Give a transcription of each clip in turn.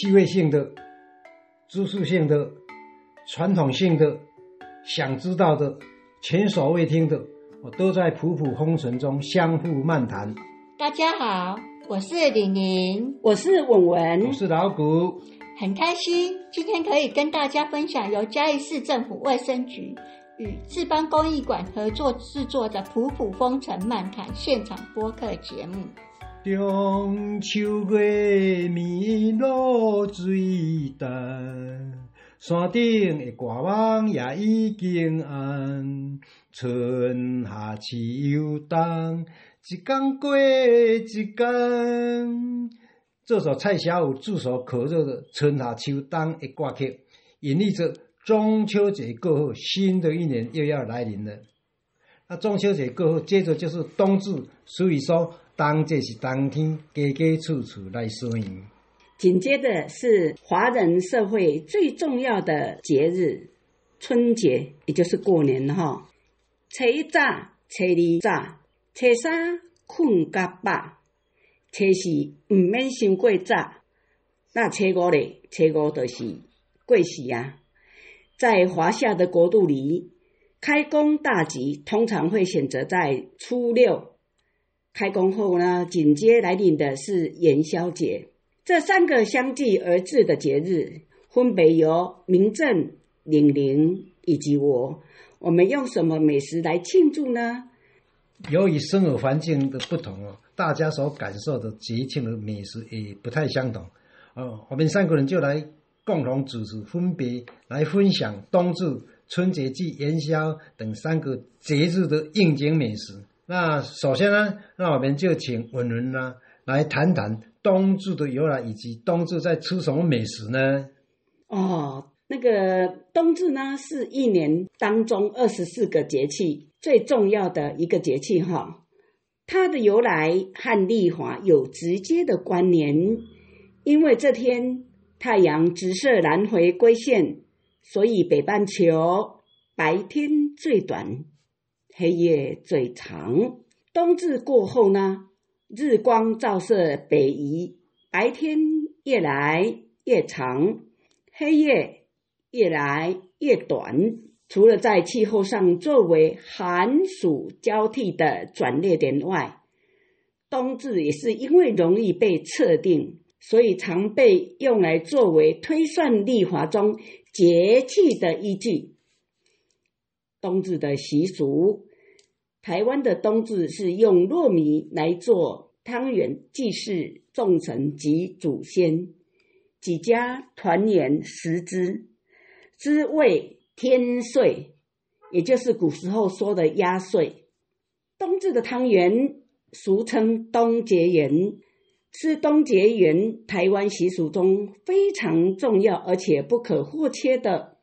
趣味性的、知识性的、传统性的、想知道的、前所未听的，我都在普普风尘中相互漫谈。大家好，我是李宁，我是文文，我是老谷。很开心今天可以跟大家分享由嘉义市政府卫生局。与志邦公益馆合作制作的《普普风尘漫谈》现场播客节目。中秋月明露水淡，山顶的歌网也已经暗。春夏秋冬，一天过一天。这首蔡小五炙手可热的春夏秋冬的歌曲，隐喻着。中秋节过后，新的一年又要来临了。那中秋节过后，接着就是冬至，所以说当这是当天，家家处处来说迎。紧接着是华人社会最重要的节日——春节，也就是过年哈。初一早，初二早，初三困甲饱，初四唔免想过早，那初五咧，初五就是过时啊。在华夏的国度里，开工大吉通常会选择在初六。开工后呢，紧接来临的是元宵节。这三个相继而至的节日，分别由明正、玲玲以及我，我们用什么美食来庆祝呢？由于生活环境的不同哦，大家所感受的节庆的美食也不太相同。哦，我们三个人就来。共同主持，分别来分享冬至、春节及元宵等三个节日的应景美食。那首先呢，那我们就请文文呢来谈谈冬至的由来，以及冬至在吃什么美食呢？哦，那个冬至呢，是一年当中二十四个节气最重要的一个节气哈。它的由来和立华有直接的关联，因为这天。太阳直射南回归线，所以北半球白天最短，黑夜最长。冬至过后呢，日光照射北移，白天越来越长，黑夜越来越短。除了在气候上作为寒暑交替的转捩点外，冬至也是因为容易被测定。所以常被用来作为推算历法中节气的依据。冬至的习俗，台湾的冬至是用糯米来做汤圆，祭祀众神及祖先，几家团圆食之，之谓天岁，也就是古时候说的压岁。冬至的汤圆俗称冬节圆。吃冬节圆，台湾习俗中非常重要而且不可或缺的。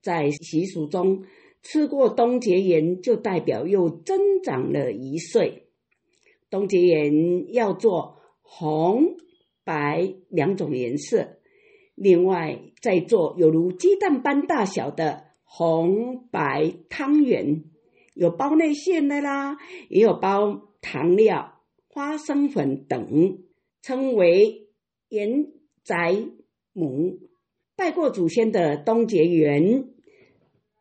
在习俗中，吃过冬节圆就代表又增长了一岁。冬节圆要做红、白两种颜色，另外再做有如鸡蛋般大小的红白汤圆，有包内馅的啦，也有包糖料、花生粉等。称为元宅母，拜过祖先的冬节圆，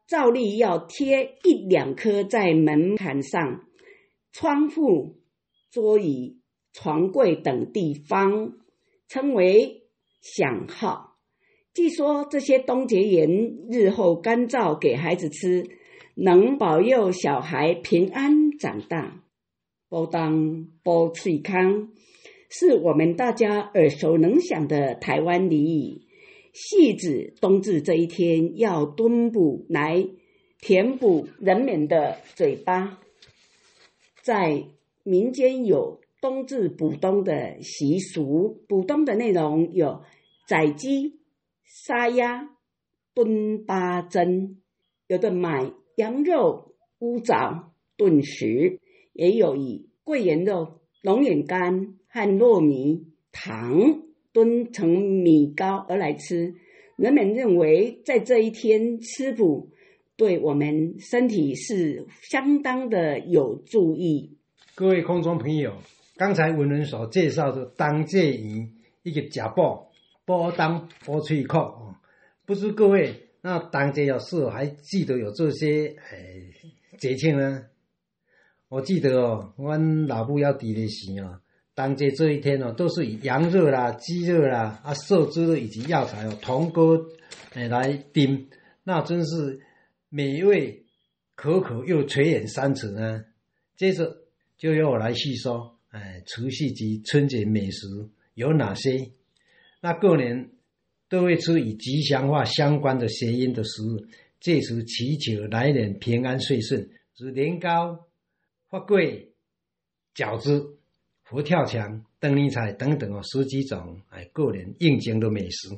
照例要贴一两颗在门槛上、窗户、桌椅、床柜等地方，称为响号。据说这些冬节盐日后干燥给孩子吃，能保佑小孩平安长大，保当保健康。是我们大家耳熟能详的台湾俚语，戏子冬至这一天要蹲补来填补人民的嘴巴。在民间有冬至补冬的习俗，补冬的内容有宰鸡、杀鸭、炖八珍，有的买羊肉、乌枣炖食，也有以桂圆肉、龙眼干。和糯米糖炖成米糕而来吃，人们认为在这一天吃补，对我们身体是相当的有助益。各位空中朋友，刚才文人所介绍的当节鱼一个假报，剥当剥脆口哦。不知各位那当节有是否还记得有这些诶节庆呢？我记得哦，我老母要伫的时哦，当节这一天哦，都是以羊肉啦、鸡肉啦、啊瘦猪肉以及药材哦，同锅诶来炖，那真是美味可口又垂涎三尺呢。接着就由我来细说，哎，除夕及春节美食有哪些？那过年都会吃与吉祥话相关的谐音的食物，借此祈求来年平安顺遂，如年糕。花桂、饺子、佛跳墙、灯泥菜等等哦，十几种哎，个人应景的美食。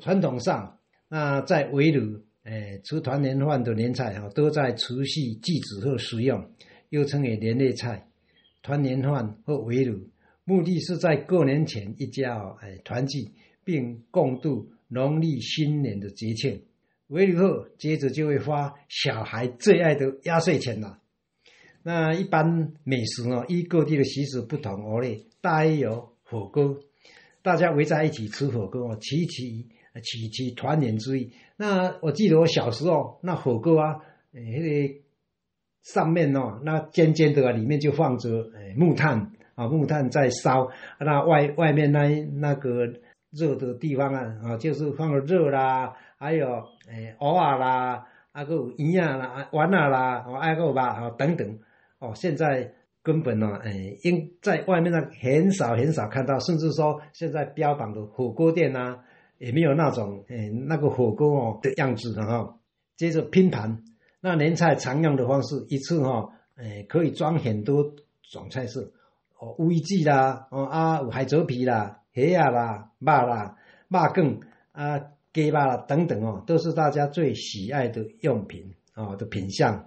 传统上，那在围炉哎吃团年饭的年菜哦，都在除夕祭祖后食用，又称为年夜菜。团年饭或围炉，目的是在过年前一家哦哎团聚，并共度农历新年的节庆。围炉后，接着就会发小孩最爱的压岁钱了。那一般美食呢，依各地的习俗不同而类，大约有火锅，大家围在一起吃火锅哦，齐齐齐齐团圆之意。那我记得我小时候，那火锅啊，那个上面哦，那尖尖的啊里面就放着诶木炭啊，木炭在烧，那外外面那那个热的地方啊，啊就是放了热啦，还有诶藕啊啦，啊个鱼啊啦，丸啊啦，哦还个肉啊等等。哦，现在根本呢，哎，因在外面呢很少很少看到，甚至说现在标榜的火锅店呐，也没有那种哎那个火锅哦的样子的哈。接着拼盘，那年菜常用的方式，一次哈，哎可以装很多种菜式，哦乌鸡啦，哦啊海蜇皮啦，虾啊啦，肉啦，肉羹啊鸡巴啦等等哦，都是大家最喜爱的用品哦的品相。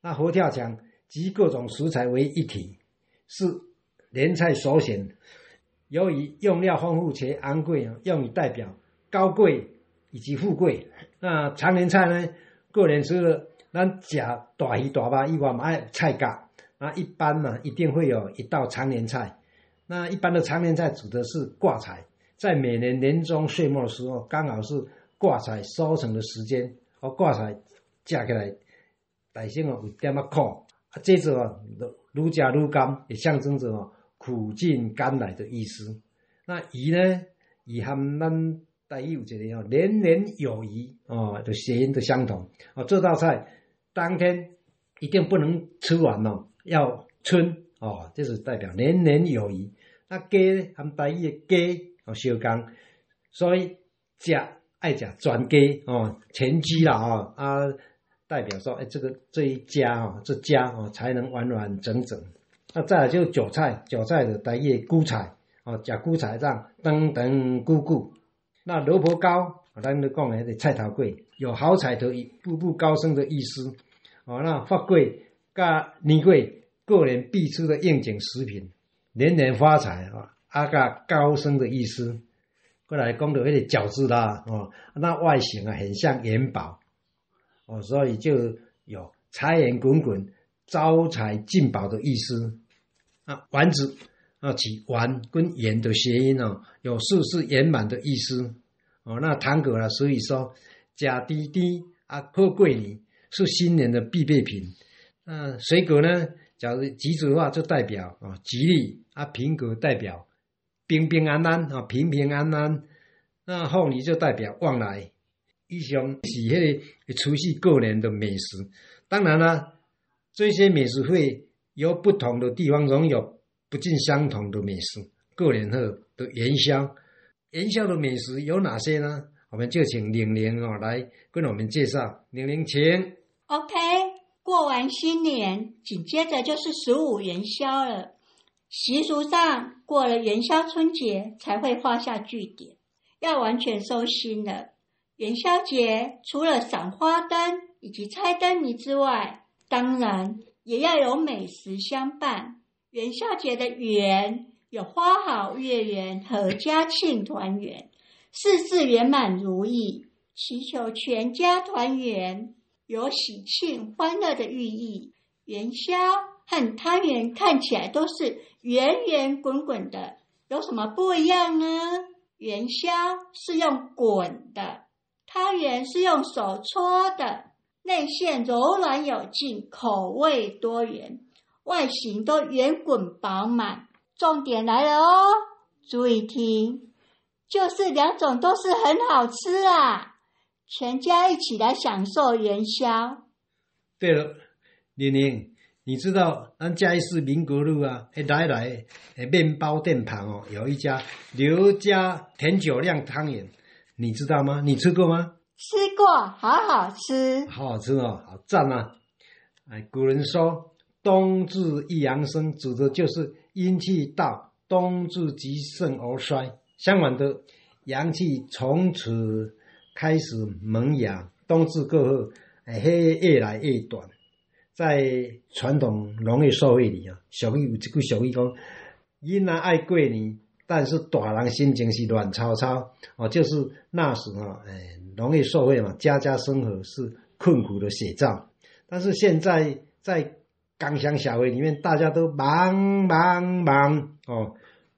那佛跳墙。集各种食材为一体，是年菜首选。由于用料丰富且昂贵，用以代表高贵以及富贵。那常年菜呢？个人吃了，咱食大鱼大肉以外，嘛爱菜价。那一般呢，一定会有一道常年菜。那一般的常年菜指的是挂彩，在每年年终岁末的时候，刚好是挂彩收成的时间。而，挂彩加起来，大姓哦有点啊苦。啊，接着啊，愈加愈甘，也象征着哦苦尽甘来的意思。那鱼呢，鱼含咱带有这个哦年年有余哦的谐音都相同。哦，这道菜当天一定不能吃完哦，要春哦，这是代表年年有余。那鸡含带意的鸡哦相共，所以食爱食全鸡哦全鸡啦哦啊。代表说，哎，这个这一家哦，这家哦才能完完整整。那再来就是韭菜，韭菜的代叶菇菜哦，加菇菜让等等菇菇。那萝卜糕，咱都讲的菜头粿，有好彩头、步步高升的意思。哦，那发粿、加年粿，过年必吃的应景食品，年年发财啊，啊个高升的意思。过来讲到那个饺子啦，哦，那外形啊很像元宝。哦，所以就有财源滚滚、招财进宝的意思啊。丸子啊，起丸跟圆的谐音哦，有事事圆满的意思哦。那糖果了，所以说假滴滴啊，破桂林是新年的必备品。那，水果呢，假如橘子的话，就代表啊吉利啊；苹果代表平平安安啊，平平安安。那凤梨就代表旺来。以上是迄个除夕过年的美食，当然啦，这些美食会由不同的地方拥有不尽相同的美食。过年后的元宵，元宵的美食有哪些呢？我们就请玲玲哦来跟我们介绍。玲玲，请。OK，过完新年，紧接着就是十五元宵了。习俗上，过了元宵春节才会画下句点，要完全收心了。元宵节除了赏花灯以及猜灯谜之外，当然也要有美食相伴。元宵节的圆有花好月圆、和家庆团圆、事事圆满如意，祈求全家团圆，有喜庆欢乐的寓意。元宵和汤圆看起来都是圆圆滚滚的，有什么不一样呢？元宵是用滚的，汤圆是用手搓的，内馅柔软有劲，口味多元，外形都圆滚饱满。重点来了哦，注意听，就是两种都是很好吃啊！全家一起来享受元宵。对了，玲玲，你知道咱嘉义市民国路啊，诶来来诶面包店旁哦，有一家刘家甜酒酿汤圆，你知道吗？你吃过吗？吃过，好好吃。好好吃哦，好赞啊！哎，古人说冬至一阳生，指的就是阴气到，冬至极盛而衰。相反的，阳气从此开始萌芽，冬至过后，哎，嘿越来越短。在传统农业社会里啊，俗语有一句俗语讲：囡仔爱过年，但是大人心情是乱糟糟哦。就是那时啊，哎，农业社会嘛，家家生活是困苦的写照。但是现在在刚乡社会里面，大家都忙忙忙哦，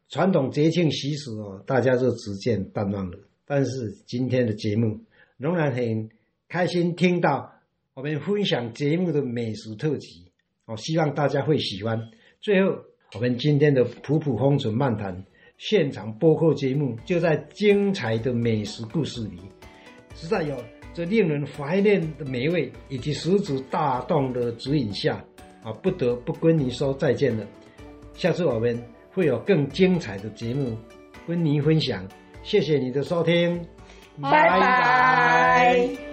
传统节庆习俗哦，大家就逐渐淡忘了。但是今天的节目仍然很开心，听到。我们分享节目的美食特辑，哦，希望大家会喜欢。最后，我们今天的普普风尘漫谈现场播客节目，就在精彩的美食故事里，实在有这令人怀念的美味，以及食指大动的指引下，啊，不得不跟你说再见了。下次我们会有更精彩的节目跟您分享。谢谢你的收听，拜拜。